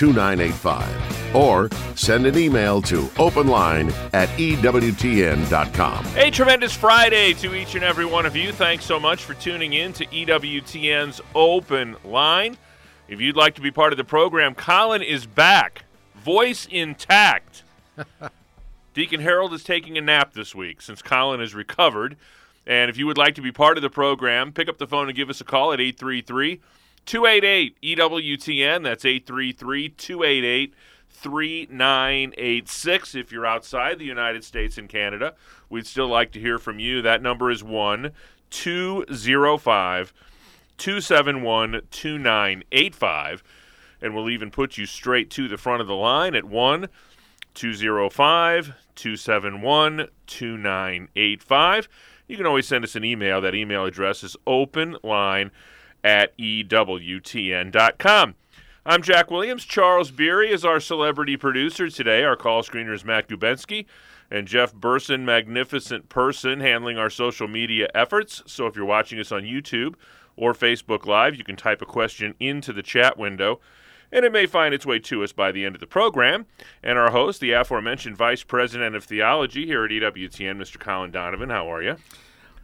2985 or send an email to openline at EWTN.com. A tremendous Friday to each and every one of you. Thanks so much for tuning in to EWTN's Open Line. If you'd like to be part of the program, Colin is back, voice intact. Deacon Harold is taking a nap this week since Colin has recovered. And if you would like to be part of the program, pick up the phone and give us a call at 833 288 EWTN. That's 833 288 3986 if you're outside the United States and Canada. We'd still like to hear from you. That number is 1 205 271 2985. And we'll even put you straight to the front of the line at 1 205 271 2985. You can always send us an email. That email address is openline at EWTN.com. I'm Jack Williams. Charles Beery is our celebrity producer today. Our call screener is Matt Gubensky. And Jeff Burson, magnificent person, handling our social media efforts. So if you're watching us on YouTube or Facebook Live, you can type a question into the chat window, and it may find its way to us by the end of the program. And our host, the aforementioned Vice President of Theology here at EWTN, Mr. Colin Donovan. How are you?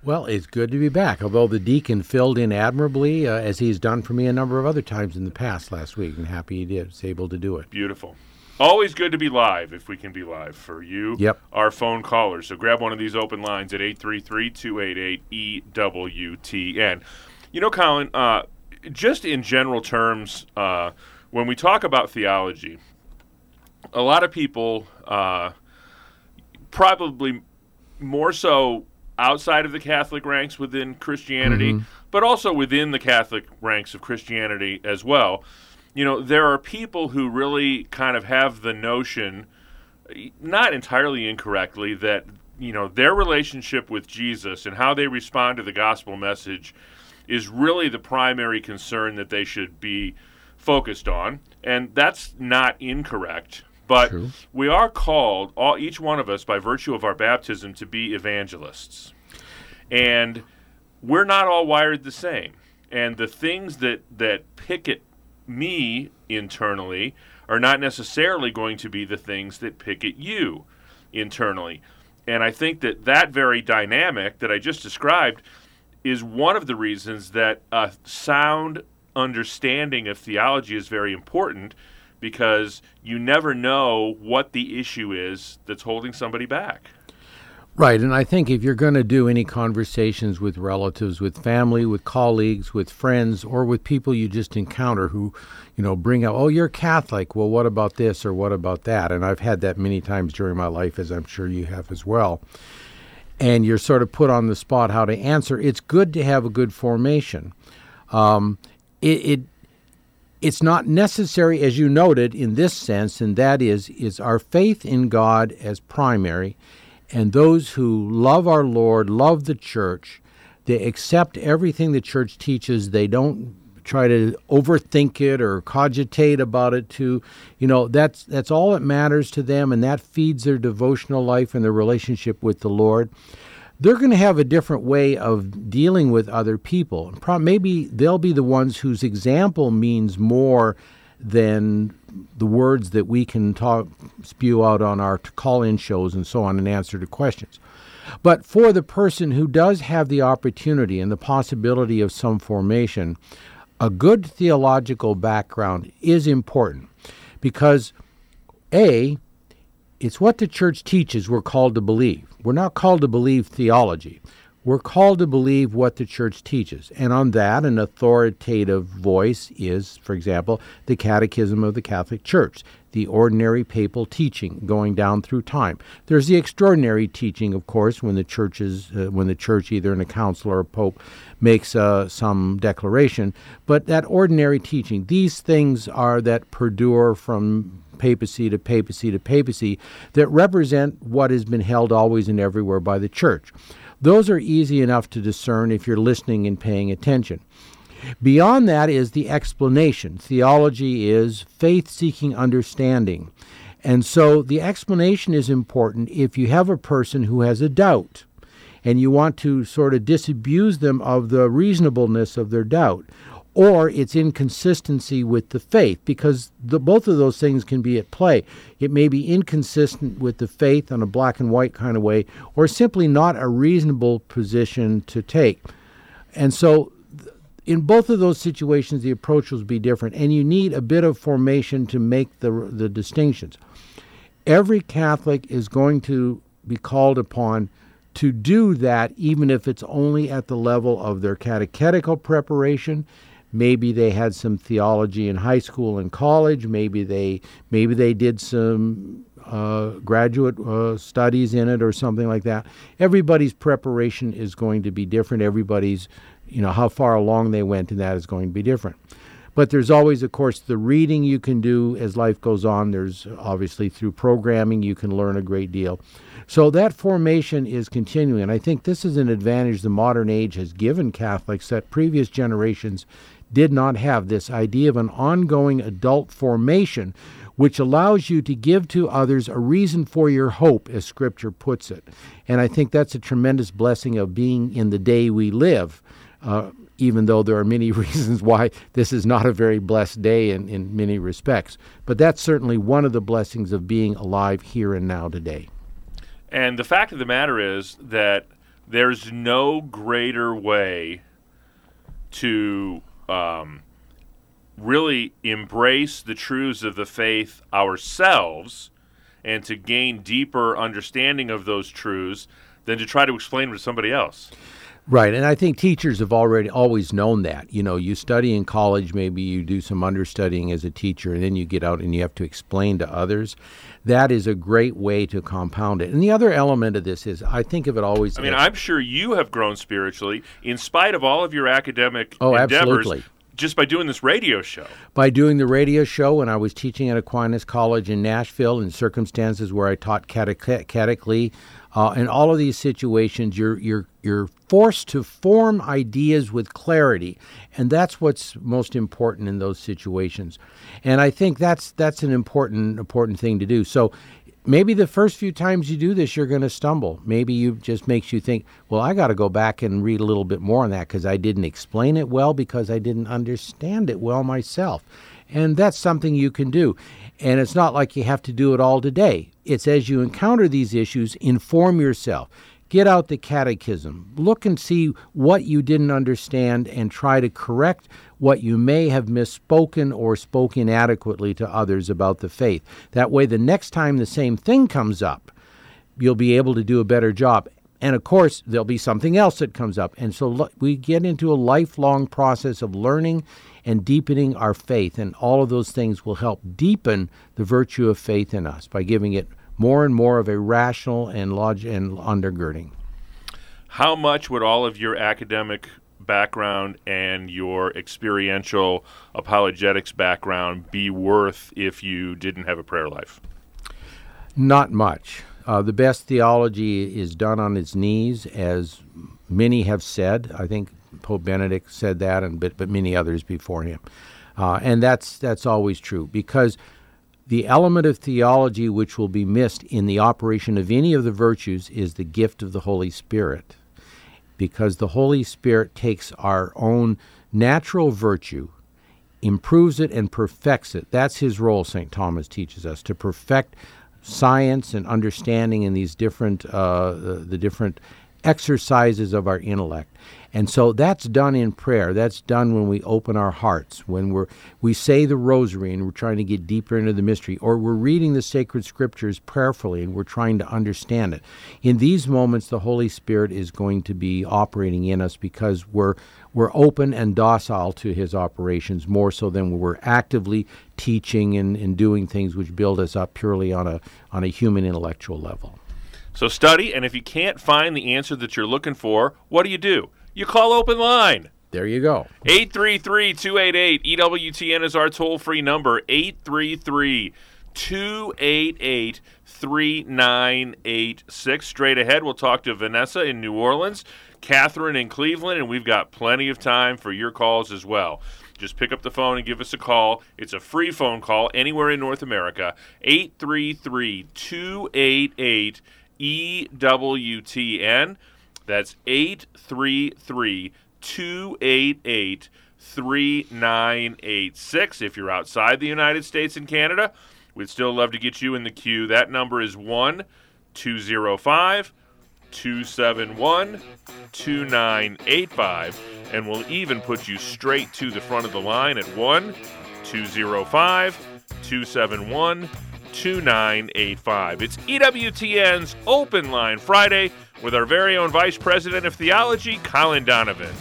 Well, it's good to be back. Although the deacon filled in admirably, uh, as he's done for me a number of other times in the past last week, and happy he did, was able to do it. Beautiful. Always good to be live if we can be live for you, yep. our phone callers. So grab one of these open lines at 833 288 EWTN. You know, Colin, uh, just in general terms, uh, when we talk about theology, a lot of people, uh, probably more so outside of the Catholic ranks within Christianity, mm-hmm. but also within the Catholic ranks of Christianity as well. You know, there are people who really kind of have the notion, not entirely incorrectly, that, you know, their relationship with Jesus and how they respond to the gospel message is really the primary concern that they should be focused on. And that's not incorrect. But True. we are called, all, each one of us, by virtue of our baptism, to be evangelists. And we're not all wired the same. And the things that, that picket me internally are not necessarily going to be the things that picket you internally. And I think that that very dynamic that I just described is one of the reasons that a sound understanding of theology is very important because you never know what the issue is that's holding somebody back. Right, and I think if you're going to do any conversations with relatives, with family, with colleagues, with friends, or with people you just encounter who, you know, bring up, oh, you're Catholic. Well, what about this or what about that? And I've had that many times during my life, as I'm sure you have as well. And you're sort of put on the spot how to answer. It's good to have a good formation. Um, it, it it's not necessary, as you noted, in this sense, and that is, is our faith in God as primary, and those who love our Lord, love the church, they accept everything the church teaches. They don't try to overthink it or cogitate about it too. You know, that's that's all that matters to them, and that feeds their devotional life and their relationship with the Lord they're going to have a different way of dealing with other people. Maybe they'll be the ones whose example means more than the words that we can talk spew out on our call-in shows and so on and answer to questions. But for the person who does have the opportunity and the possibility of some formation, a good theological background is important because a it's what the church teaches we're called to believe. We're not called to believe theology. We're called to believe what the church teaches. And on that, an authoritative voice is, for example, the Catechism of the Catholic Church, the ordinary papal teaching going down through time. There's the extraordinary teaching, of course, when the church is, uh, when the church, either in a council or a pope, makes uh, some declaration. But that ordinary teaching, these things are that perdure from papacy to papacy to papacy that represent what has been held always and everywhere by the church. Those are easy enough to discern if you're listening and paying attention. Beyond that is the explanation. Theology is faith seeking understanding. And so the explanation is important if you have a person who has a doubt and you want to sort of disabuse them of the reasonableness of their doubt or its inconsistency with the faith, because the, both of those things can be at play. It may be inconsistent with the faith on a black and white kind of way, or simply not a reasonable position to take. And so, in both of those situations, the approach will be different, and you need a bit of formation to make the, the distinctions. Every Catholic is going to be called upon to do that, even if it's only at the level of their catechetical preparation maybe they had some theology in high school and college. Maybe they maybe they did some uh, graduate uh, studies in it or something like that. Everybody's preparation is going to be different. Everybody's you know how far along they went in that is going to be different. But there's always of course the reading you can do as life goes on. There's obviously through programming you can learn a great deal so that formation is continuing and i think this is an advantage the modern age has given catholics that previous generations did not have this idea of an ongoing adult formation which allows you to give to others a reason for your hope, as Scripture puts it. And I think that's a tremendous blessing of being in the day we live, uh, even though there are many reasons why this is not a very blessed day in, in many respects. But that's certainly one of the blessings of being alive here and now today. And the fact of the matter is that there's no greater way to um, really embrace the truths of the faith ourselves and to gain deeper understanding of those truths than to try to explain them to somebody else. Right, and I think teachers have already always known that. You know, you study in college, maybe you do some understudying as a teacher, and then you get out and you have to explain to others. That is a great way to compound it. And the other element of this is, I think of it always. I mean, I'm sure you have grown spiritually in spite of all of your academic oh, endeavors. Absolutely just by doing this radio show. By doing the radio show, when I was teaching at Aquinas College in Nashville, in circumstances where I taught catechically, uh, in all of these situations, you're you're you're forced to form ideas with clarity, and that's what's most important in those situations. And I think that's that's an important important thing to do. So maybe the first few times you do this, you're going to stumble. Maybe you just makes you think, well, I got to go back and read a little bit more on that because I didn't explain it well because I didn't understand it well myself. And that's something you can do. And it's not like you have to do it all today. It's as you encounter these issues, inform yourself. Get out the catechism. Look and see what you didn't understand and try to correct what you may have misspoken or spoke inadequately to others about the faith. That way, the next time the same thing comes up, you'll be able to do a better job. And of course, there'll be something else that comes up. And so we get into a lifelong process of learning and deepening our faith. And all of those things will help deepen the virtue of faith in us by giving it more and more of a rational and log- and undergirding. How much would all of your academic background and your experiential apologetics background be worth if you didn't have a prayer life? Not much. Uh, the best theology is done on its knees, as many have said. I think Pope Benedict said that, and but, but many others before him. Uh, and that's that's always true because the element of theology which will be missed in the operation of any of the virtues is the gift of the Holy Spirit. Because the Holy Spirit takes our own natural virtue, improves it, and perfects it. That's his role, St. Thomas teaches us, to perfect science and understanding in these different, uh, the, the different exercises of our intellect. And so that's done in prayer. That's done when we open our hearts, when we're we say the rosary and we're trying to get deeper into the mystery, or we're reading the sacred scriptures prayerfully and we're trying to understand it. In these moments the Holy Spirit is going to be operating in us because we're we're open and docile to his operations more so than we're actively teaching and, and doing things which build us up purely on a on a human intellectual level. So study, and if you can't find the answer that you're looking for, what do you do? You call open line. There you go. 833 288 EWTN is our toll free number. 833 288 3986. Straight ahead, we'll talk to Vanessa in New Orleans, Catherine in Cleveland, and we've got plenty of time for your calls as well. Just pick up the phone and give us a call. It's a free phone call anywhere in North America. 833 288 EWTN. That's 833 288 3986. If you're outside the United States and Canada, we'd still love to get you in the queue. That number is 1 205 271 2985. And we'll even put you straight to the front of the line at 1 205 271 2985. It's EWTN's Open Line Friday with our very own Vice President of Theology, Colin Donovan.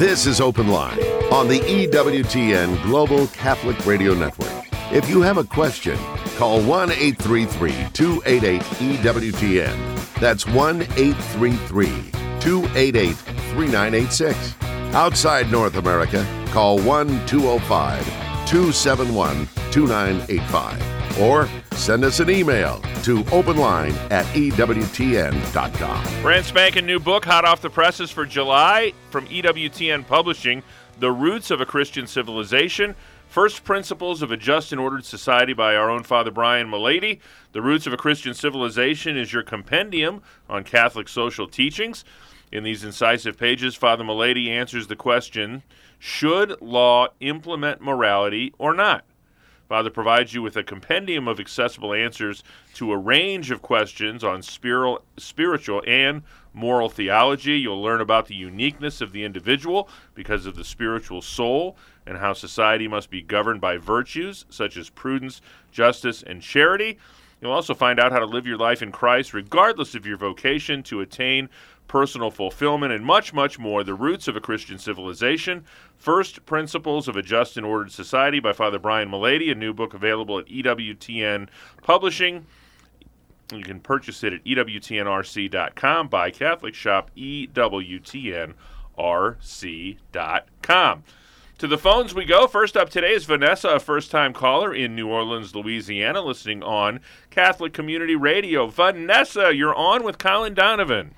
This is Open Line on the EWTN Global Catholic Radio Network. If you have a question, call 1 833 288 EWTN. That's 1 833 288 3986. Outside North America, call 1 205 271 2985. Or send us an email to openline at EWTN.com. Brand spanking new book, hot off the presses for July from EWTN Publishing The Roots of a Christian Civilization. First Principles of a Just and Ordered Society by our own Father Brian Mullady. The Roots of a Christian Civilization is your compendium on Catholic social teachings. In these incisive pages, Father Mullady answers the question Should law implement morality or not? Father provides you with a compendium of accessible answers to a range of questions on spiritual and moral theology. You'll learn about the uniqueness of the individual because of the spiritual soul and how society must be governed by virtues such as prudence, justice, and charity. You'll also find out how to live your life in Christ regardless of your vocation to attain personal fulfillment, and much, much more. The Roots of a Christian Civilization. First Principles of a Just and Ordered Society by Father Brian Mullady, a new book available at EWTN Publishing. You can purchase it at EWTNRC.com. Buy Catholic Shop, EWTNRC.com. To the phones we go. First up today is Vanessa, a first time caller in New Orleans, Louisiana, listening on Catholic Community Radio. Vanessa, you're on with Colin Donovan.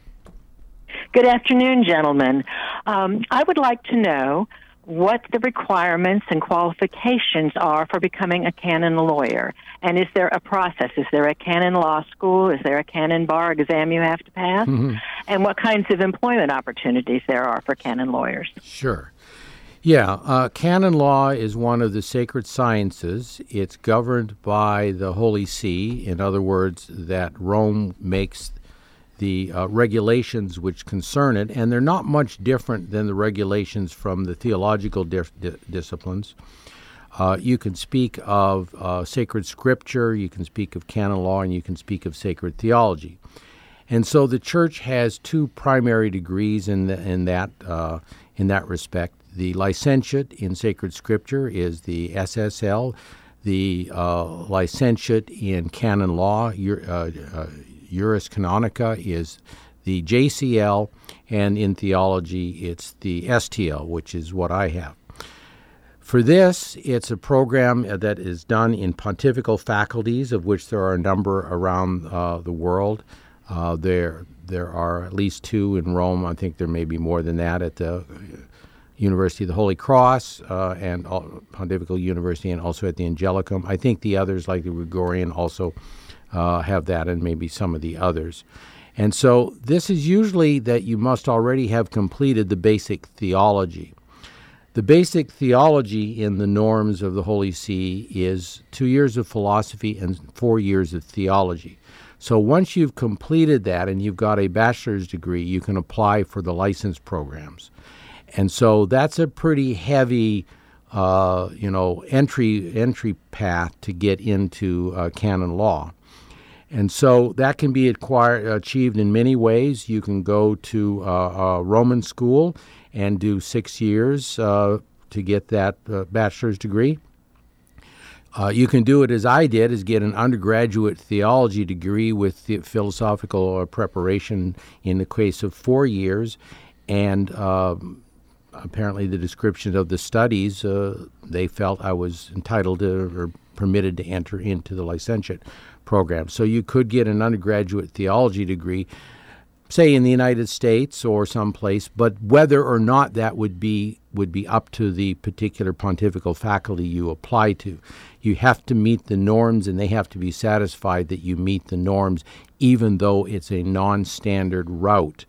Good afternoon, gentlemen. Um, I would like to know what the requirements and qualifications are for becoming a canon lawyer. And is there a process? Is there a canon law school? Is there a canon bar exam you have to pass? Mm-hmm. And what kinds of employment opportunities there are for canon lawyers? Sure. Yeah, uh, canon law is one of the sacred sciences. It's governed by the Holy See. In other words, that Rome makes the uh, regulations which concern it, and they're not much different than the regulations from the theological di- disciplines. Uh, you can speak of uh, sacred scripture, you can speak of canon law, and you can speak of sacred theology. And so the church has two primary degrees in, the, in, that, uh, in that respect. The licentiate in sacred scripture is the SSL. The uh, licentiate in canon law, uh, uh, Juris Canonici, is the JCL, and in theology, it's the STL, which is what I have. For this, it's a program that is done in pontifical faculties, of which there are a number around uh, the world. Uh, there, there are at least two in Rome. I think there may be more than that at the University of the Holy Cross uh, and Pontifical University, and also at the Angelicum. I think the others, like the Gregorian, also uh, have that, and maybe some of the others. And so this is usually that you must already have completed the basic theology. The basic theology in the norms of the Holy See is two years of philosophy and four years of theology. So once you've completed that and you've got a bachelor's degree, you can apply for the license programs. And so that's a pretty heavy, uh, you know, entry entry path to get into uh, canon law. And so that can be acquired, achieved in many ways. You can go to uh, a Roman school and do six years uh, to get that uh, bachelor's degree. Uh, you can do it as I did, is get an undergraduate theology degree with the philosophical uh, preparation in the case of four years, and uh, apparently the description of the studies, uh, they felt I was entitled to or permitted to enter into the licentiate program. So you could get an undergraduate theology degree say in the United States or someplace, but whether or not that would be would be up to the particular pontifical faculty you apply to. You have to meet the norms and they have to be satisfied that you meet the norms even though it's a non-standard route.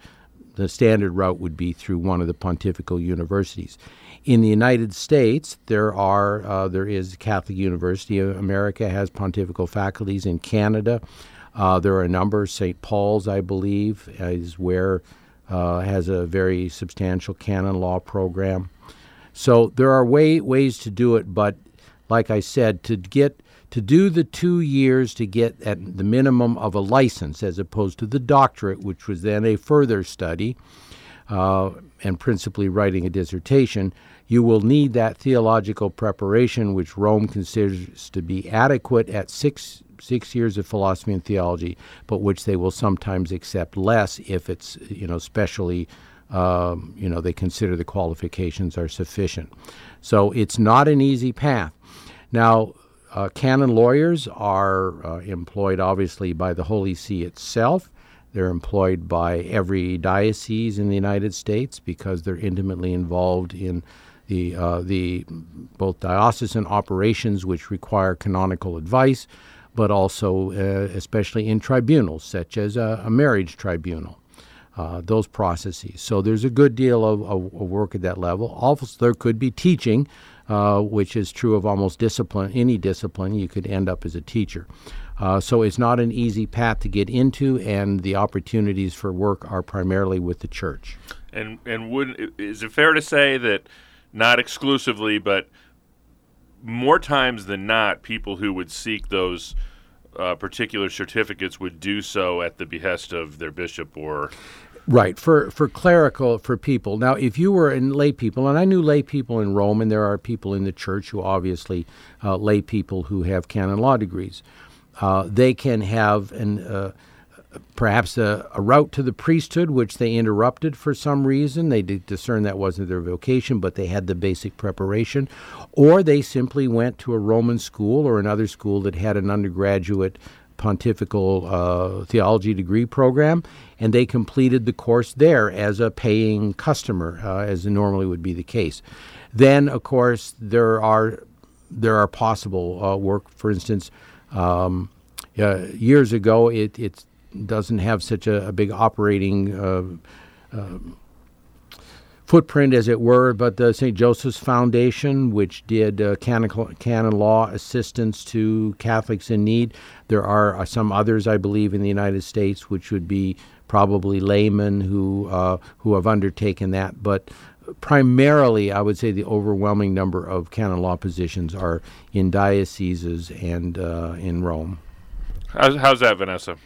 The standard route would be through one of the pontifical universities. In the United States, there are uh, there is Catholic University of America has pontifical faculties. In Canada, uh, there are a number. St. Paul's, I believe, is where uh, has a very substantial canon law program. So there are way, ways to do it, but like I said, to get to do the two years to get at the minimum of a license, as opposed to the doctorate, which was then a further study uh, and principally writing a dissertation, you will need that theological preparation, which Rome considers to be adequate at six six years of philosophy and theology, but which they will sometimes accept less if it's you know especially um, you know they consider the qualifications are sufficient. So it's not an easy path. Now. Uh, canon lawyers are uh, employed obviously by the Holy See itself. They're employed by every diocese in the United States because they're intimately involved in the uh, the both diocesan operations, which require canonical advice, but also uh, especially in tribunals such as a, a marriage tribunal. Uh, those processes. So there's a good deal of, of, of, work at that level. Also, there could be teaching, uh, which is true of almost discipline, any discipline. You could end up as a teacher. Uh, so it's not an easy path to get into, and the opportunities for work are primarily with the church. And and would is it fair to say that not exclusively, but more times than not, people who would seek those uh, particular certificates would do so at the behest of their bishop or. Right for for clerical for people. Now, if you were in lay people, and I knew lay people in Rome, and there are people in the church who obviously uh, lay people who have canon law degrees, uh, they can have an uh, perhaps a, a, route to the priesthood, which they interrupted for some reason. They discerned that wasn't their vocation, but they had the basic preparation. Or they simply went to a Roman school or another school that had an undergraduate pontifical uh, theology degree program, and they completed the course there as a paying customer, uh, as normally would be the case. Then, of course, there are there are possible uh, work. For instance, um, uh, years ago, it, it's doesn't have such a, a big operating uh, uh, footprint, as it were, but the St. Joseph's Foundation, which did uh, canon, canon law assistance to Catholics in need. There are uh, some others, I believe, in the United States, which would be probably laymen who uh, who have undertaken that. But primarily, I would say the overwhelming number of canon law positions are in dioceses and uh, in Rome. How's, how's that, Vanessa?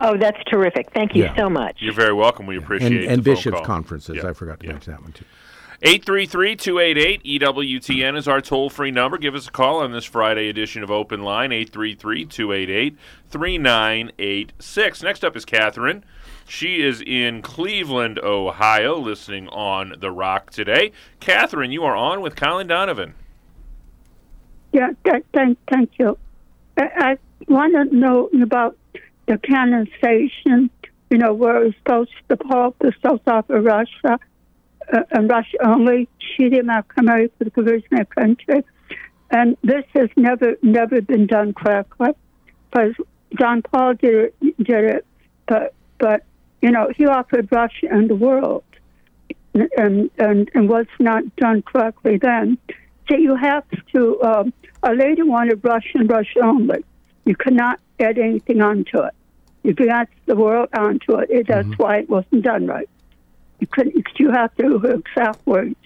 Oh, that's terrific. Thank you Yeah. so much. You're very welcome. We appreciate and, the and phone bishops' call. conferences. Yeah. I forgot to Yeah. mention that one too. 833 288 EWTN is our toll free number. Give us a call on this Friday edition of Open Line, 833 288 3986. Next up is Catherine. She is in Cleveland, Ohio, listening on The Rock today. Catherine, you are on with Colin Donovan. Yeah, th- thank, thank you. I, I want to know about the canonization, you know, where it's supposed the Pope is supposed to offer Russia uh, and Russia only. She did not come out for the provision of country. And this has never, never been done correctly because John Paul did it, did it, but, but, you know, he offered Russia and the world and, and, and was not done correctly then. So you have to, um, a lady wanted Russian, Russia only. You cannot add anything onto it. If you add the world onto it, it that's why it wasn't done right. You couldn't. You have to exact words.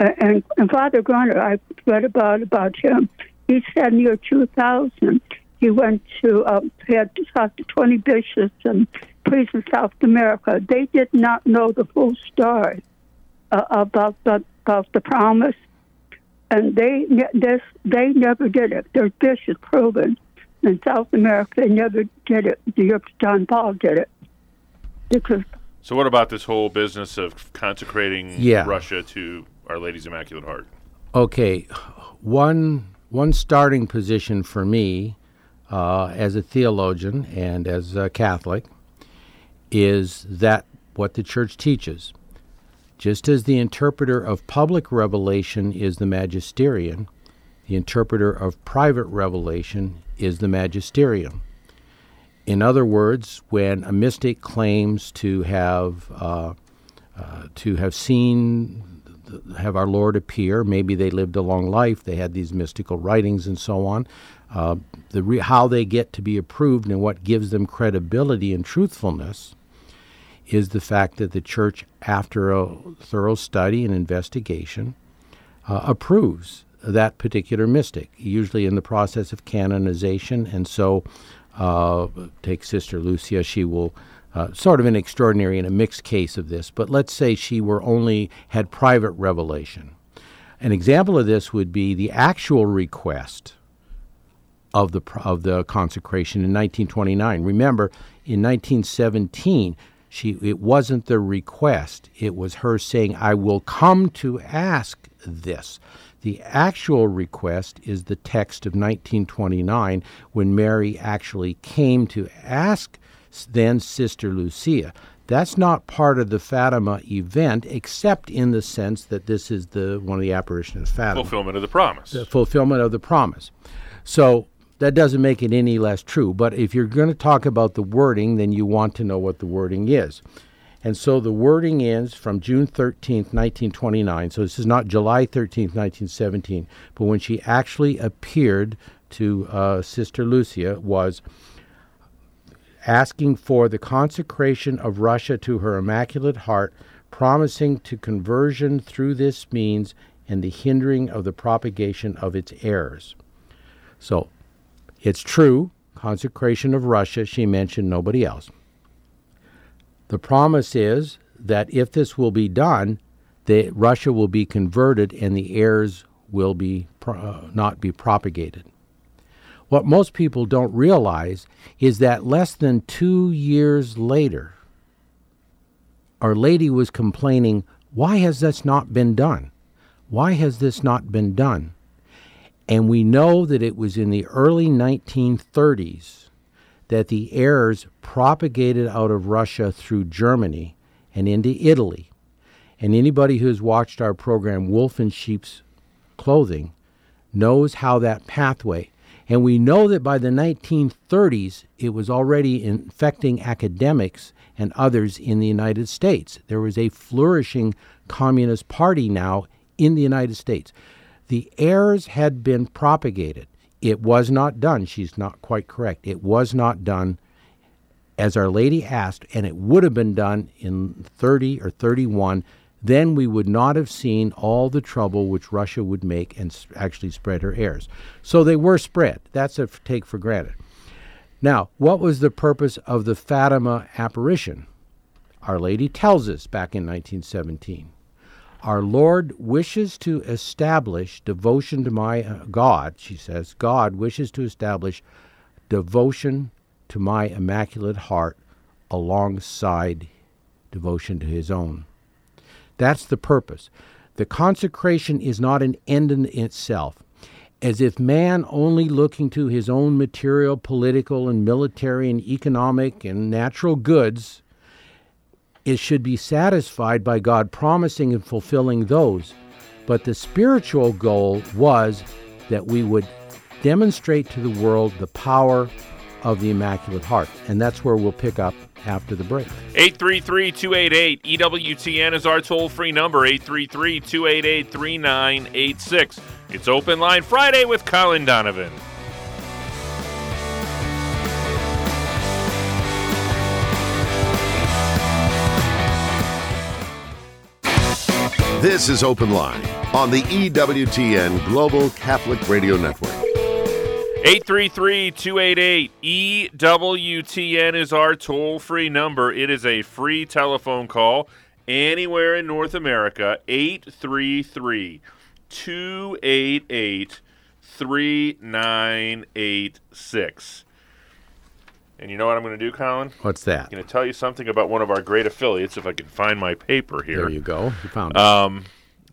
Uh, and, and Father Gruner, I read about about him. He said near 2000, he went to um, he had to talk to 20 bishops and priests in South America. They did not know the full story uh, about the about the promise and they this they never did it. This is proven in South America they never did it. The John Paul did it because. So what about this whole business of consecrating Yeah. Russia to Our Lady's Immaculate Heart? Okay, one one starting position for me uh, as a theologian and as a Catholic is that what the Church teaches. Just as the interpreter of public revelation is the magisterium, the interpreter of private revelation is the magisterium. In other words, when a mystic claims to have uh, uh, to have seen have our Lord appear. Maybe they lived a long life. They had these mystical writings and so on. Uh, the re- how they get to be approved and what gives them credibility and truthfulness is the fact that the church, after a thorough study and investigation, uh, approves that particular mystic, usually in the process of canonization. And so, uh, take Sister Lucia, she will uh, sort of an extraordinary and a mixed case of this, but let's say she were only had private revelation. An example of this would be the actual request of the of the consecration in 1929. Remember, in 1917, she it wasn't the request; it was her saying, "I will come to ask this." The actual request is the text of 1929 when Mary actually came to ask then Sister Lucia. That's not part of the Fatima event, except in the sense that this is the one of the apparitions of Fatima Fulfillment of the promise. the fulfillment of the promise. So that doesn't make it any less true. But if you're going to talk about the wording, then you want to know what the wording is. And so the wording ends from June 13th, 1929. So this is not July 13th, 1917, but when she actually appeared to uh, Sister Lucia was asking for the consecration of Russia to her Immaculate Heart, promising to conversion through this means and the hindering of the propagation of its errors. So, it's true, consecration of Russia, she mentioned nobody else. The promise is that if this will be done, that Russia will be converted and the errors will be uh, not be propagated. What most people don't realize is that less than two years later, Our Lady was complaining, Why has this not been done? Why has this not been done? And we know that it was in the early 1930s that the errors propagated out of Russia through Germany and into Italy. And anybody who's watched our program, Wolf in Sheep's Clothing, knows how that pathway. And we know that by the 1930s, it was already infecting academics and others in the United States. There was a flourishing Communist Party now in the United States. The errors had been propagated. It was not done. She's not quite correct. It was not done as Our Lady asked, and it would have been done in 30 or 31. Then we would not have seen all the trouble which Russia would make and actually spread her errors. So they were spread. That's a take for granted. Now, what was the purpose of the Fatima apparition? Our Lady tells us back in 1917. Our Lord wishes to establish devotion to my uh, God, she says. God wishes to establish devotion to my Immaculate Heart alongside devotion to his own. That's the purpose. The consecration is not an end in itself. As if man only looking to his own material, political, and military, and economic, and natural goods, it should be satisfied by God promising and fulfilling those. But the spiritual goal was that we would demonstrate to the world the power of the Immaculate Heart. And that's where we'll pick up after the break. 833 288 EWTN is our toll free number 833 288 3986. It's Open Line Friday with Colin Donovan. This is Open Line on the EWTN Global Catholic Radio Network. 833 288 EWTN is our toll free number. It is a free telephone call anywhere in North America. 833 288 3986. And you know what I'm going to do, Colin? What's that? I'm going to tell you something about one of our great affiliates if I can find my paper here. There you go. You found it. Um,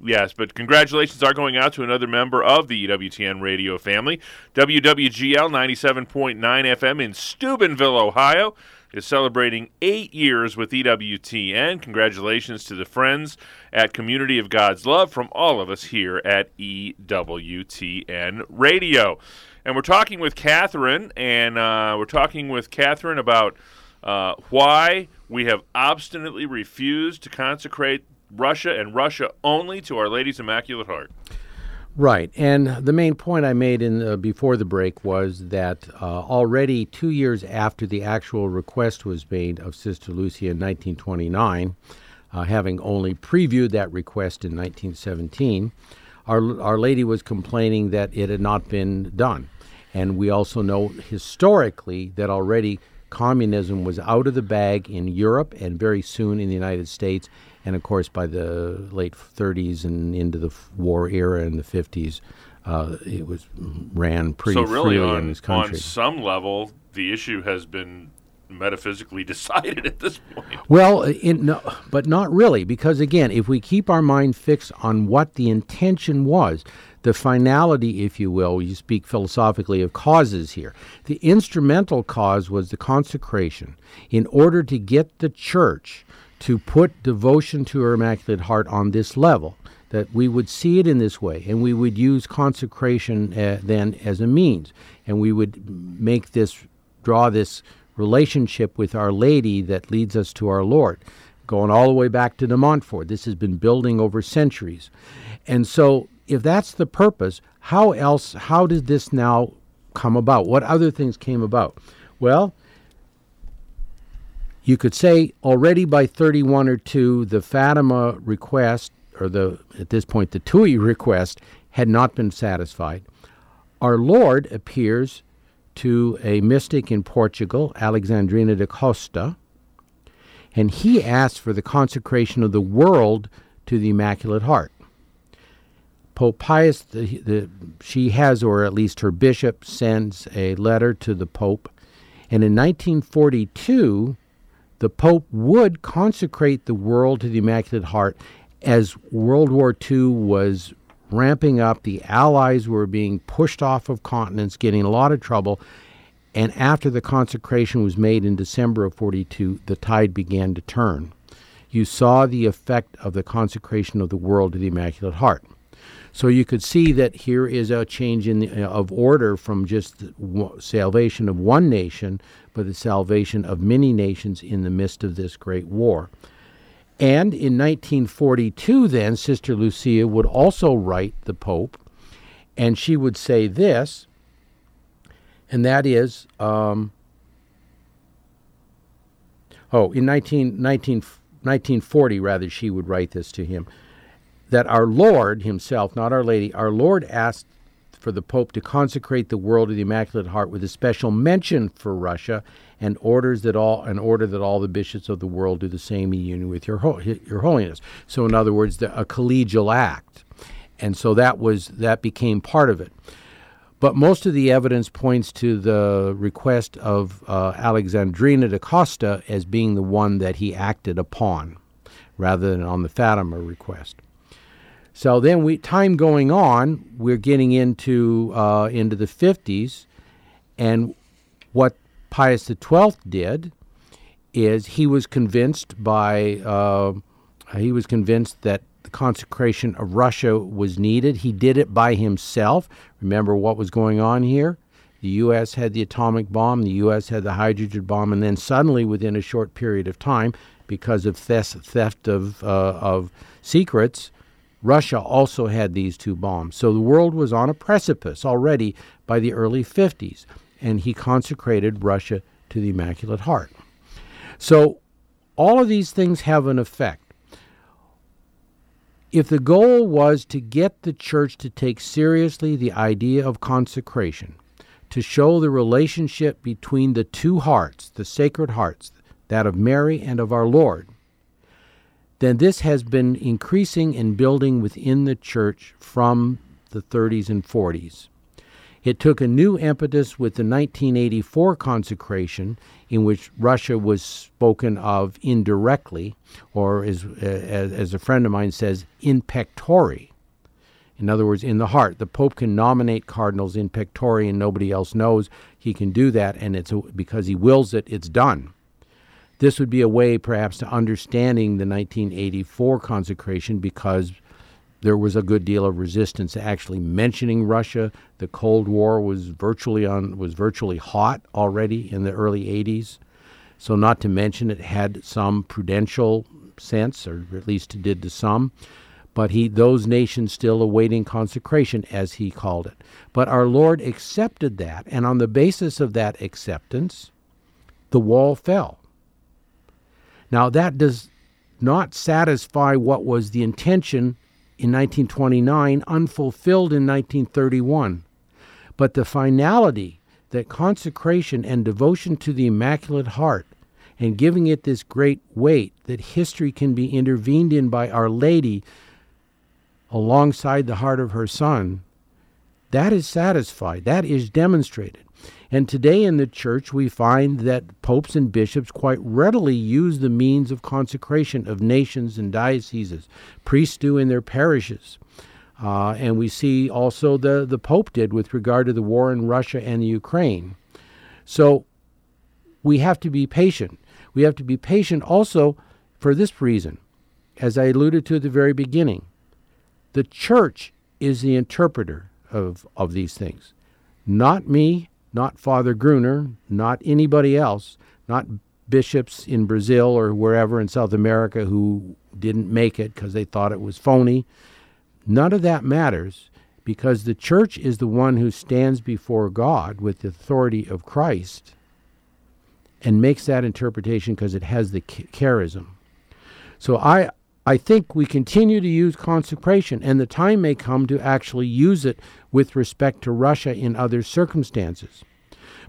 yes, but congratulations are going out to another member of the EWTN radio family. WWGL 97.9 FM in Steubenville, Ohio is celebrating eight years with EWTN. Congratulations to the friends at Community of God's Love from all of us here at EWTN Radio. And we're talking with Catherine, and uh, we're talking with Catherine about uh, why we have obstinately refused to consecrate Russia and Russia only to Our Lady's Immaculate Heart. Right, and the main point I made in the, before the break was that uh, already two years after the actual request was made of Sister Lucia in 1929, uh, having only previewed that request in 1917, Our, Our Lady was complaining that it had not been done. And we also know historically that already communism was out of the bag in Europe and very soon in the United States. And of course, by the late 30s and into the war era in the 50s, uh, it was ran pretty so really freely on, in this country. on some level, the issue has been metaphysically decided at this point. Well, no, but not really, because again, if we keep our mind fixed on what the intention was, the finality, if you will, you speak philosophically of causes here. The instrumental cause was the consecration in order to get the church to put devotion to her Immaculate Heart on this level, that we would see it in this way, and we would use consecration uh, then as a means, and we would make this, draw this relationship with Our Lady that leads us to our Lord, going all the way back to de Montfort. This has been building over centuries. And so, if that's the purpose, how else, how did this now come about? What other things came about? Well, you could say already by 31 or 2, the Fatima request, or the at this point the Tui request, had not been satisfied. Our Lord appears to a mystic in Portugal, Alexandrina da Costa, and he asks for the consecration of the world to the Immaculate Heart. Pope Pius, the, the, she has, or at least her bishop, sends a letter to the Pope, and in 1942, the Pope would consecrate the world to the Immaculate Heart as World War II was ramping up. The Allies were being pushed off of continents, getting a lot of trouble. And after the consecration was made in December of 42, the tide began to turn. You saw the effect of the consecration of the world to the Immaculate Heart. So you could see that here is a change in the, uh, of order from just salvation of one nation, but the salvation of many nations in the midst of this great war. And in 1942, then, Sister Lucia would also write the Pope, and she would say this, and that is, um, oh, in 19, 19, 1940, rather, she would write this to him, that our Lord himself, not Our Lady, our Lord asked for the Pope to consecrate the world to the Immaculate Heart with a special mention for Russia and orders that all an order that all the bishops of the world do the same in union with your your holiness. So in other words, the, a collegial act, and so that was that became part of it. But most of the evidence points to the request of uh, Alexandrina da Costa as being the one that he acted upon, rather than on the Fatima request. So then, we time going on, we're getting into uh, into the 50s, and what Pius XII did is he was convinced by uh, he was convinced that the consecration of Russia was needed. He did it by himself. Remember what was going on here? The U.S. had the atomic bomb, the U.S. had the hydrogen bomb, and then suddenly, within a short period of time, because of theft, theft of, uh, of secrets, Russia also had these two bombs. So the world was on a precipice already by the early 50s and he consecrated Russia to the Immaculate Heart. So all of these things have an effect. If the goal was to get the church to take seriously the idea of consecration, to show the relationship between the two hearts, the sacred hearts, that of Mary and of our Lord, then this has been increasing and building within the church from the 30s and 40s. It took a new impetus with the 1984 consecration, in which Russia was spoken of indirectly, or as, uh, as, as a friend of mine says, in pectore. In other words, in the heart. The Pope can nominate cardinals in pectore and nobody else knows he can do that, and it's because he wills it, it's done. This would be a way, perhaps, to understanding the 1984 consecration because there was a good deal of resistance to actually mentioning Russia. The Cold War was virtually on was virtually hot already in the early 80s. So not to mention it had some prudential sense, or at least it did to some. But he those nations still awaiting consecration, as he called it. But our Lord accepted that, and on the basis of that acceptance, the wall fell. Now, that does not satisfy what was the intention in 1929, unfulfilled in 1931. But the finality that consecration and devotion to the Immaculate Heart and giving it this great weight that history can be intervened in by Our Lady alongside the heart of her Son, that is satisfied, that is demonstrated. And today in the church, we find that popes and bishops quite readily use the means of consecration of nations and dioceses. Priests do in their parishes. Uh, and we see also the, the Pope did with regard to the war in Russia and the Ukraine. So we have to be patient. We have to be patient also for this reason, as I alluded to at the very beginning. The church is the interpreter of, of these things, not me, not Father Gruner, not anybody else, not bishops in Brazil or wherever in South America who didn't make it because they thought it was phony. None of that matters because the church is the one who stands before God with the authority of Christ and makes that interpretation because it has the charism. So I I think we continue to use consecration, and the time may come to actually use it with respect to Russia in other circumstances.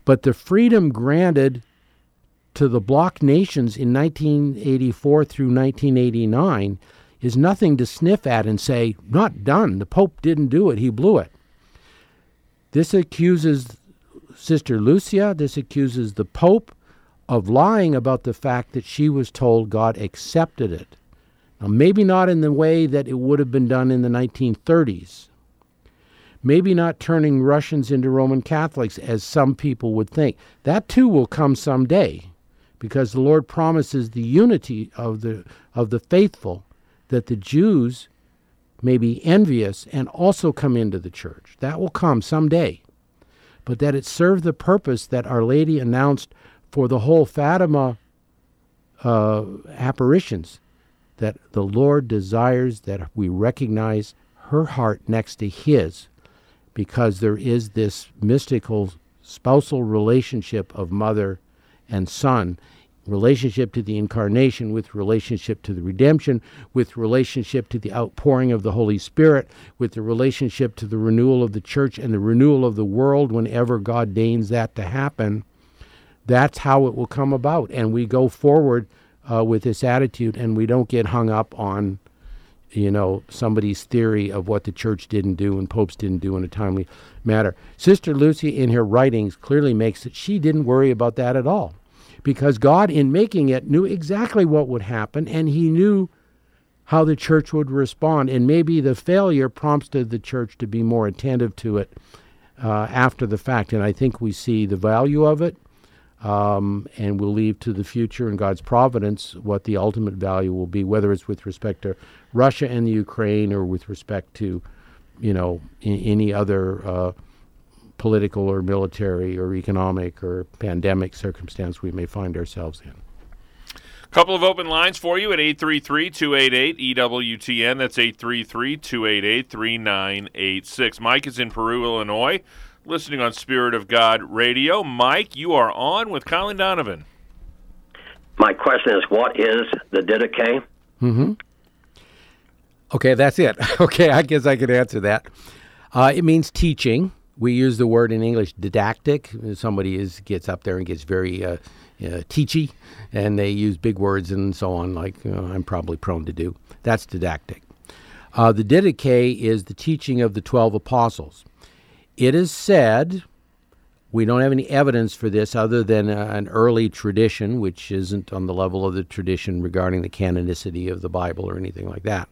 But the freedom granted to the bloc nations in 1984 through 1989 is nothing to sniff at and say, not done. The Pope didn't do it, he blew it. This accuses Sister Lucia, this accuses the Pope of lying about the fact that she was told God accepted it. Now, maybe not in the way that it would have been done in the 1930s. Maybe not turning Russians into Roman Catholics, as some people would think. That too will come someday, because the Lord promises the unity of the, of the faithful, that the Jews may be envious and also come into the church. That will come someday. But that it serve the purpose that Our Lady announced for the whole Fatima uh, apparitions that the Lord desires that we recognize her heart next to His because there is this mystical spousal relationship of mother and son relationship to the incarnation with relationship to the redemption with relationship to the outpouring of the holy spirit with the relationship to the renewal of the church and the renewal of the world whenever god deigns that to happen. That's how it will come about. And we go forward uh, with this attitude, and we don't get hung up on, you know, somebody's theory of what the church didn't do and popes didn't do in a timely manner. Sister Lucy, in her writings, clearly makes it she didn't worry about that at all, because God, in making it, knew exactly what would happen, and He knew how the church would respond, and maybe the failure prompted the church to be more attentive to it uh, after the fact. And I think we see the value of it um, and we'll leave to the future and God's providence what the ultimate value will be, whether it's with respect to Russia and the Ukraine or with respect to, you know, any other uh, political or military or economic or pandemic circumstance we may find ourselves in. Couple of open lines for you at 833 288 EWTN. That's 833 288 3986. Mike is in Peru, Illinois listening on Spirit of God Radio. Mike, you are on with Colin Donovan. My question is, what is the Didache? Mm-hmm. Okay, that's it. Okay, I guess I could answer that. Uh, it means teaching we use the word in English didactic. Somebody is gets up there and gets very uh, uh, teachy, and they use big words and so on, like you know, I'm probably prone to do. That's didactic. Uh, the Didache is the teaching of the 12 apostles. It is said, we don't have any evidence for this other than uh, an early tradition, which isn't on the level of the tradition regarding the canonicity of the Bible or anything like that,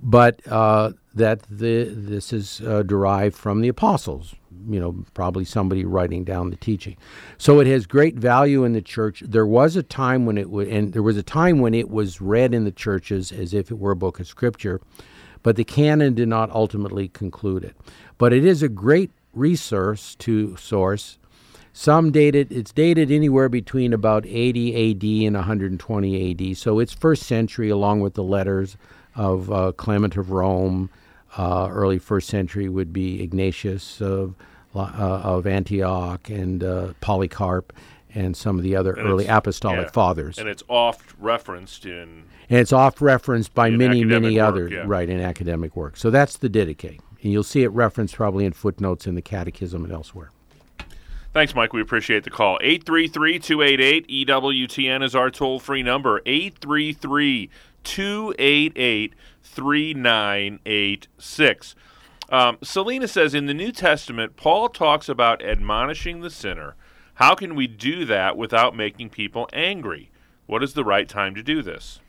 but uh, that the, this is uh, derived from the apostles, you know, probably somebody writing down the teaching. So it has great value in the church. There was a time when it was, and there was a time when it was read in the churches as if it were a book of scripture, but the canon did not ultimately conclude it. But it is a great resource to source. Some dated it's dated anywhere between about 80 AD and 120 AD. So it's first century, along with the letters of uh, Clement of Rome. Uh, early first century would be Ignatius of uh, of Antioch and uh, Polycarp and some of the other And early apostolic yeah. fathers. And it's oft referenced in And it's oft referenced by many, many work, other yeah. right in academic work. So that's the Didache, and you'll see it referenced probably in footnotes in the Catechism and elsewhere. Thanks, Mike. We appreciate the call. 833 288 EWTN is our toll free number. 833 288 3986. Um, Selena says In the New Testament, Paul talks about admonishing the sinner. How can we do that without making people angry? What is the right time to do this?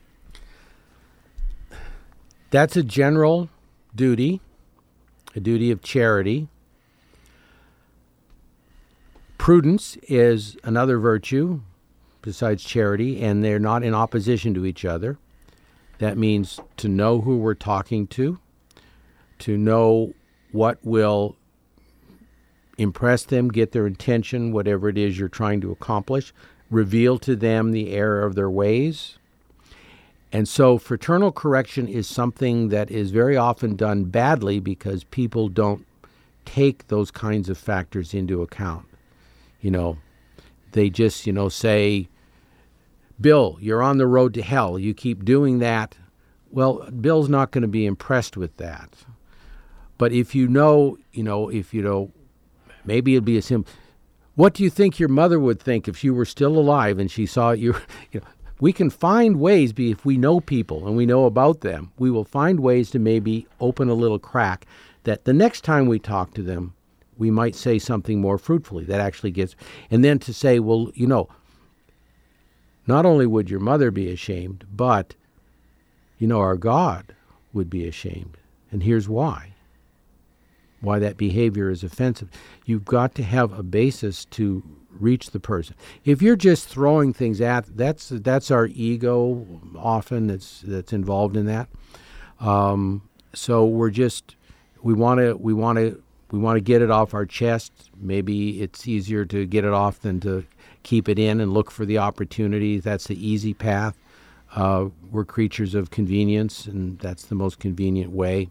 That's a general duty, a duty of charity. Prudence is another virtue besides charity, and they're not in opposition to each other. That means to know who we're talking to, to know what will impress them, get their attention, whatever it is you're trying to accomplish, reveal to them the error of their ways. And so fraternal correction is something that is very often done badly because people don't take those kinds of factors into account. You know, they just, you know, say, Bill, you're on the road to hell. You keep doing that. Well, Bill's not going to be impressed with that. But if you know, you know, if you know, maybe it'd be a simple. What do you think your mother would think if she were still alive and she saw you? You know, we can find ways. If we know people and we know about them, we will find ways to maybe open a little crack. That the next time we talk to them, we might say something more fruitfully. That actually gets, and then to say, well, you know, not only would your mother be ashamed, but you know, our God would be ashamed. And here's why why that behavior is offensive. You've got to have a basis to reach the person. If you're just throwing things at that's that's our ego often that's that's involved in that. Um, so we're just we want to we want to we want to get it off our chest. Maybe it's easier to get it off than to keep it in and look for the opportunities. That's the easy path. Uh, we're creatures of convenience, and that's the most convenient way.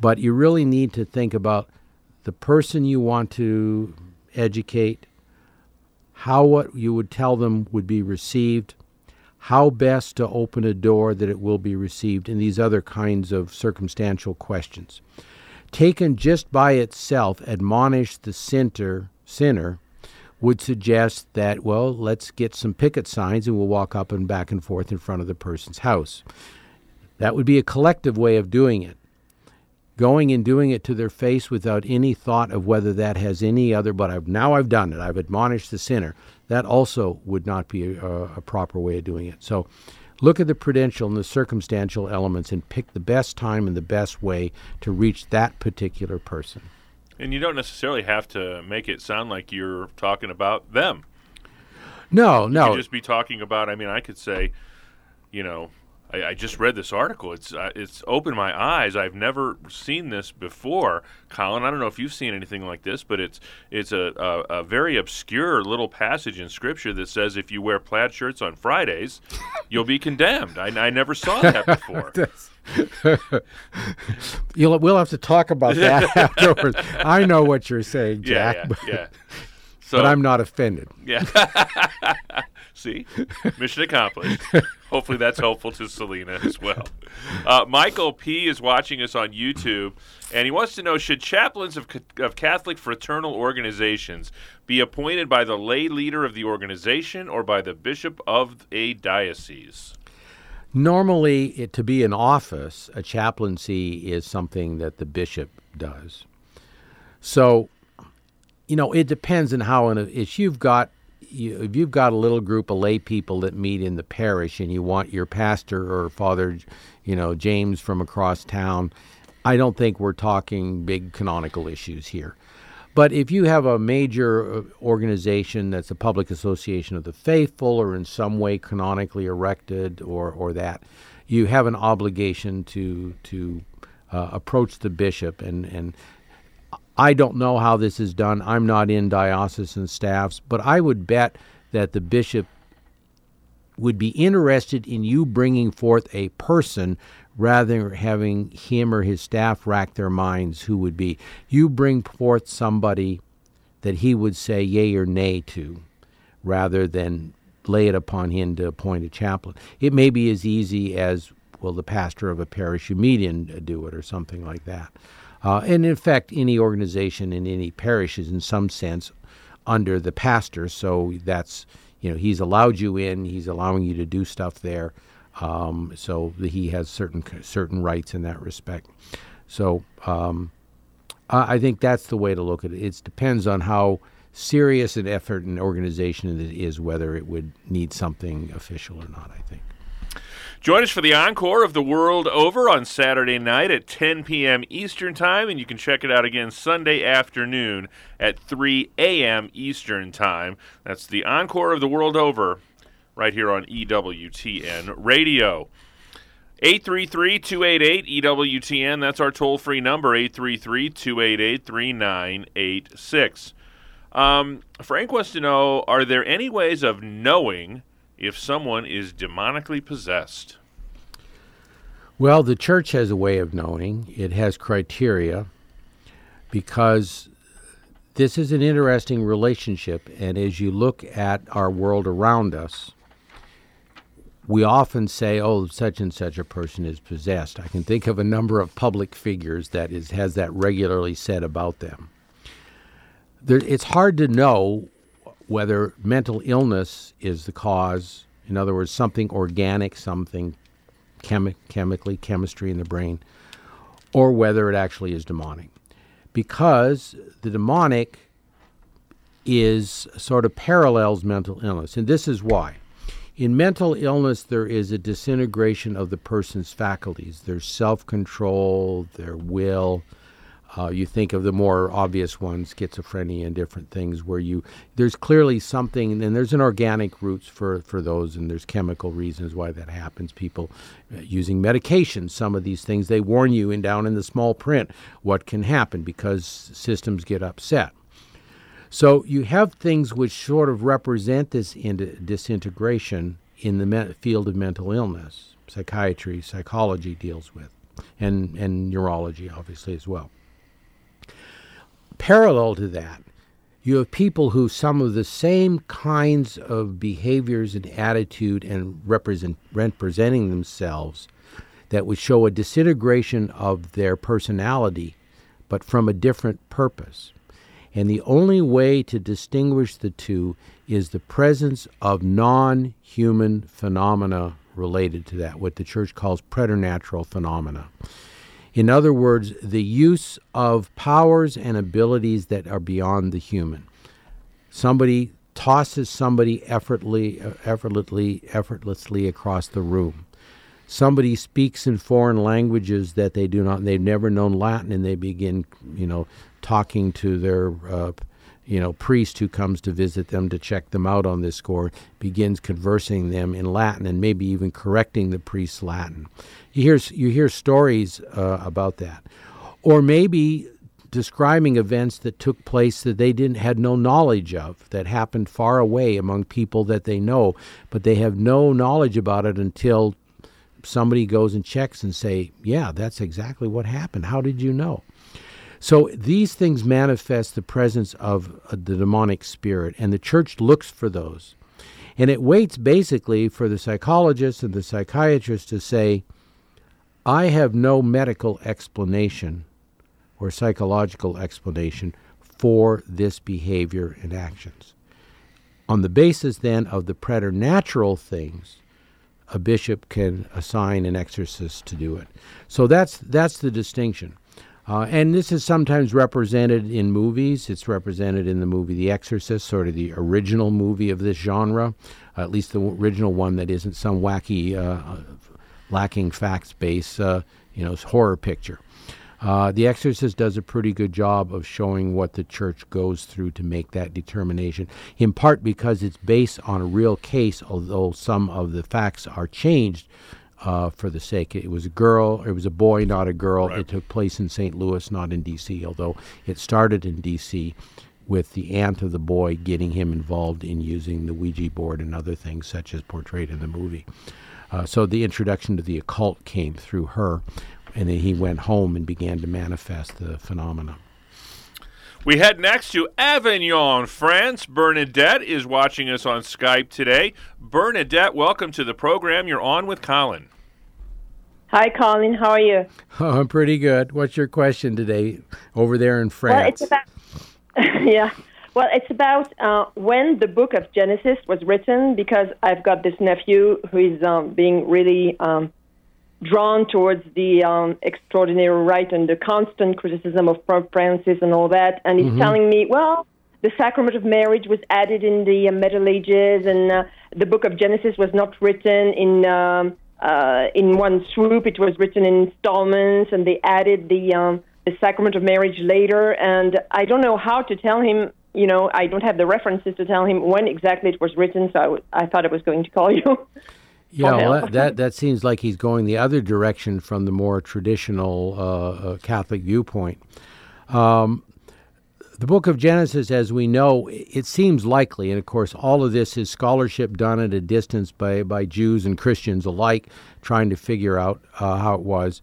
But you really need to think about the person you want to educate, how what you would tell them would be received, how best to open a door that it will be received, and these other kinds of circumstantial questions. Taken just by itself, admonish the sinner, sinner would suggest that, well, let's get some picket signs and we'll walk up and back and forth in front of the person's house. That would be a collective way of doing it going and doing it to their face without any thought of whether that has any other but I've now I've done it I've admonished the sinner that also would not be a, a proper way of doing it so look at the prudential and the circumstantial elements and pick the best time and the best way to reach that particular person And you don't necessarily have to make it sound like you're talking about them. no You no could just be talking about. I mean, I could say, you know, I, I just read this article. It's uh, it's opened my eyes. I've never seen this before, Colin. I don't know if you've seen anything like this, but it's it's a, a, a very obscure little passage in Scripture that says if you wear plaid shirts on Fridays, you'll be condemned. I, I never saw that before. You'll, we'll have to talk about that afterwards I know what you're saying yeah, Jack yeah, but, yeah. So but I'm not offended Yeah. See, mission accomplished. Hopefully, that's helpful to Selena as well. Uh, Michael P is watching us on YouTube, and he wants to know: Should chaplains of, of Catholic fraternal organizations be appointed by the lay leader of the organization or by the bishop of a diocese? Normally, it, to be in office, a chaplaincy is something that the bishop does. So, you know, it depends on how. If you've got you, if you've got a little group of lay people that meet in the parish and you want your pastor or Father, you know, James from across town, I don't think we're talking big canonical issues here. But if you have a major uh, organization that's a public association of the faithful or in some way canonically erected or, or that, you have an obligation to to uh, approach the bishop and, and I don't know how this is done. I'm not in diocesan staffs, but I would bet that the bishop would be interested in you bringing forth a person rather than having him or his staff rack their minds who would be. You bring forth somebody that he would say yea or nay to rather than lay it upon him to appoint a chaplain. It may be as easy as, will the pastor of a parish you meet in do it or something like that. Uh, and in fact, any organization in any parish is in some sense under the pastor. So that's, you know, he's allowed you in, he's allowing you to do stuff there. Um, so he has certain certain rights in that respect. So um, I think that's the way to look at it. It depends on how serious an effort an organization is, whether it would need something official or not. I think. Join us for the encore of The World Over on Saturday night at 10 p.m. Eastern Time, and you can check it out again Sunday afternoon at 3 a.m. Eastern Time. That's the encore of The World Over right here on EWTN Radio. 833 288 EWTN, that's our toll free number, 833 288 3986. Um, Frank wants to know Are there any ways of knowing if someone is demonically possessed? Well, the church has a way of knowing. It has criteria because this is an interesting relationship. And as you look at our world around us, we often say, oh, such and such a person is possessed. I can think of a number of public figures that is, has that regularly said about them. There, it's hard to know whether mental illness is the cause. In other words, something organic, something chemi- chemically, chemistry in the brain, or whether it actually is demonic. Because the demonic is sort of parallels mental illness. And this is why. In mental illness, there is a disintegration of the person's faculties, their self control, their will, uh, you think of the more obvious ones, schizophrenia and different things, where you there's clearly something, and there's an organic roots for for those, and there's chemical reasons why that happens. People uh, using medications, some of these things, they warn you in down in the small print what can happen because systems get upset. So you have things which sort of represent this disintegration in the me- field of mental illness. Psychiatry, psychology deals with, and and neurology obviously as well parallel to that, you have people who some of the same kinds of behaviors and attitude and represent, representing themselves that would show a disintegration of their personality, but from a different purpose. And the only way to distinguish the two is the presence of non human phenomena related to that, what the church calls preternatural phenomena. In other words, the use of powers and abilities that are beyond the human. Somebody tosses somebody effortlessly, effortlessly, effortlessly across the room. Somebody speaks in foreign languages that they do not, they've never known Latin, and they begin, you know, talking to their uh, you know, priest who comes to visit them to check them out on this score begins conversing them in Latin and maybe even correcting the priest's Latin. You hear you hear stories uh, about that, or maybe describing events that took place that they didn't had no knowledge of that happened far away among people that they know, but they have no knowledge about it until somebody goes and checks and say, "Yeah, that's exactly what happened. How did you know?" So these things manifest the presence of uh, the demonic spirit, and the church looks for those. And it waits basically for the psychologist and the psychiatrist to say, I have no medical explanation or psychological explanation for this behavior and actions. On the basis then of the preternatural things, a bishop can assign an exorcist to do it. So that's that's the distinction. Uh, and this is sometimes represented in movies. It's represented in the movie The Exorcist, sort of the original movie of this genre, at least the original one that isn't some wacky, uh, lacking facts based, uh, you know, horror picture. Uh, the Exorcist does a pretty good job of showing what the church goes through to make that determination, in part because it's based on a real case, although some of the facts are changed uh, for the sake. It was a girl, it was a boy, not a girl. Right. It took place in St. Louis, not in D.C., although it started in D.C. with the aunt of the boy getting him involved in using the Ouija board and other things, such as portrayed in the movie. Uh, so the introduction to the occult came through her, and then he went home and began to manifest the phenomena. We head next to Avignon, France. Bernadette is watching us on Skype today. Bernadette, welcome to the program. You're on with Colin. Hi, Colin. How are you? Oh, I'm pretty good. What's your question today over there in France? Well, it's about, yeah. Well, it's about uh, when the book of Genesis was written, because I've got this nephew who is um, being really um, drawn towards the um, extraordinary rite and the constant criticism of Pope Francis and all that. And he's mm-hmm. telling me, well, the sacrament of marriage was added in the uh, Middle Ages, and uh, the book of Genesis was not written in um, uh, in one swoop. It was written in installments, and they added the um, the sacrament of marriage later. And I don't know how to tell him. You know, I don't have the references to tell him when exactly it was written. So I, I thought I was going to call you. Yeah, well, that, that, that seems like he's going the other direction from the more traditional uh, uh, Catholic viewpoint. Um, the book of Genesis, as we know, it seems likely, and of course, all of this is scholarship done at a distance by, by Jews and Christians alike, trying to figure out uh, how it was.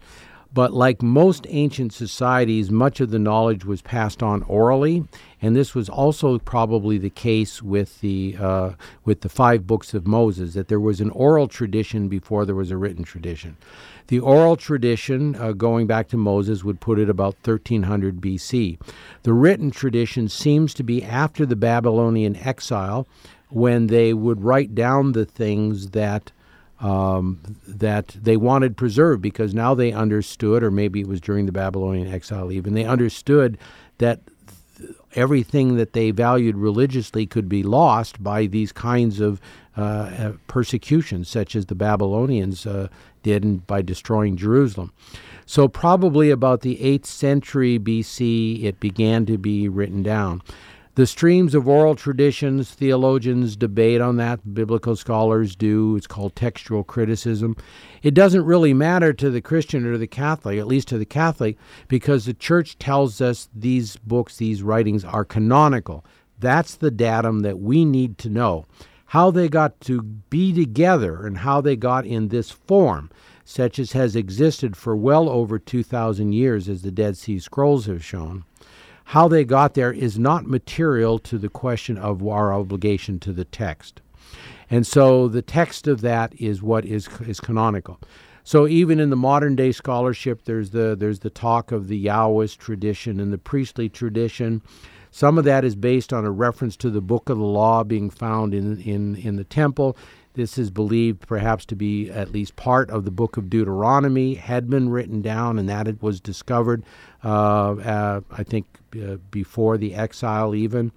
But like most ancient societies, much of the knowledge was passed on orally, and this was also probably the case with the uh, with the five books of Moses. That there was an oral tradition before there was a written tradition. The oral tradition, uh, going back to Moses, would put it about 1300 BC. The written tradition seems to be after the Babylonian exile, when they would write down the things that um, that they wanted preserved because now they understood, or maybe it was during the Babylonian exile even, they understood that th- everything that they valued religiously could be lost by these kinds of uh, uh persecutions, such as the Babylonians uh, did by destroying Jerusalem. So, probably about the 8th century BC, it began to be written down. The streams of oral traditions, theologians debate on that, biblical scholars do. It's called textual criticism. It doesn't really matter to the Christian or the Catholic, at least to the Catholic, because the church tells us these books, these writings are canonical. That's the datum that we need to know. How they got to be together and how they got in this form, such as has existed for well over 2,000 years, as the Dead Sea Scrolls have shown how they got there is not material to the question of our obligation to the text. And so the text of that is what is, is canonical. So even in the modern day scholarship, there's the there's the talk of the Yahwist tradition and the priestly tradition. Some of that is based on a reference to the book of the law being found in in, in the temple. This is believed perhaps to be at least part of the book of Deuteronomy, had been written down, and that it was discovered, uh, uh, I think, uh, before the exile even.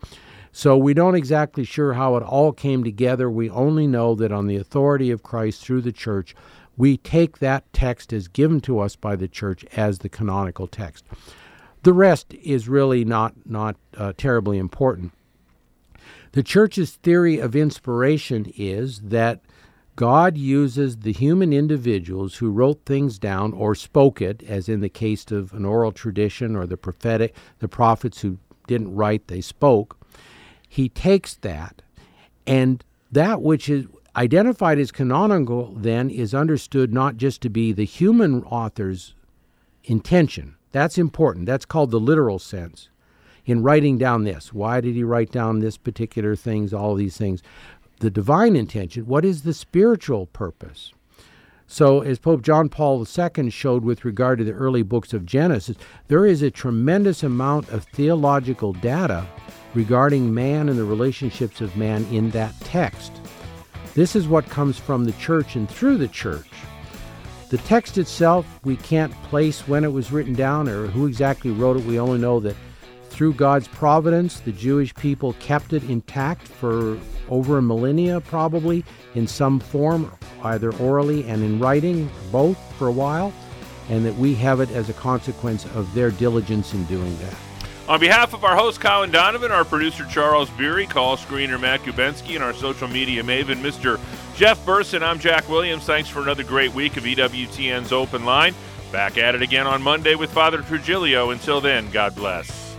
So we don't exactly sure how it all came together. We only know that on the authority of Christ through the church, we take that text as given to us by the church as the canonical text. The rest is really not not uh, terribly important. The church's theory of inspiration is that God uses the human individuals who wrote things down or spoke it, as in the case of an oral tradition or the prophetic, the prophets who didn't write, they spoke. He takes that, and that which is identified as canonical then is understood not just to be the human author's intention. That's important. That's called the literal sense in writing down this. Why did he write down this particular things, all these things? the divine intention, what is the spiritual purpose? So, as Pope John Paul II showed with regard to the early books of Genesis, there is a tremendous amount of theological data regarding man and the relationships of man in that text. This is what comes from the church and through the church. The text itself, we can't place when it was written down or who exactly wrote it. We only know that through God's providence, the Jewish people kept it intact for over a millennia, probably in some form, either orally and in writing, both for a while, and that we have it as a consequence of their diligence in doing that. On behalf of our host, Colin Donovan, our producer, Charles Beery, call screener, Matt Kubensky, and our social media maven, Mr. Jeff Burson, I'm Jack Williams. Thanks for another great week of EWTN's Open Line. Back at it again on Monday with Father Trujillo. Until then, God bless.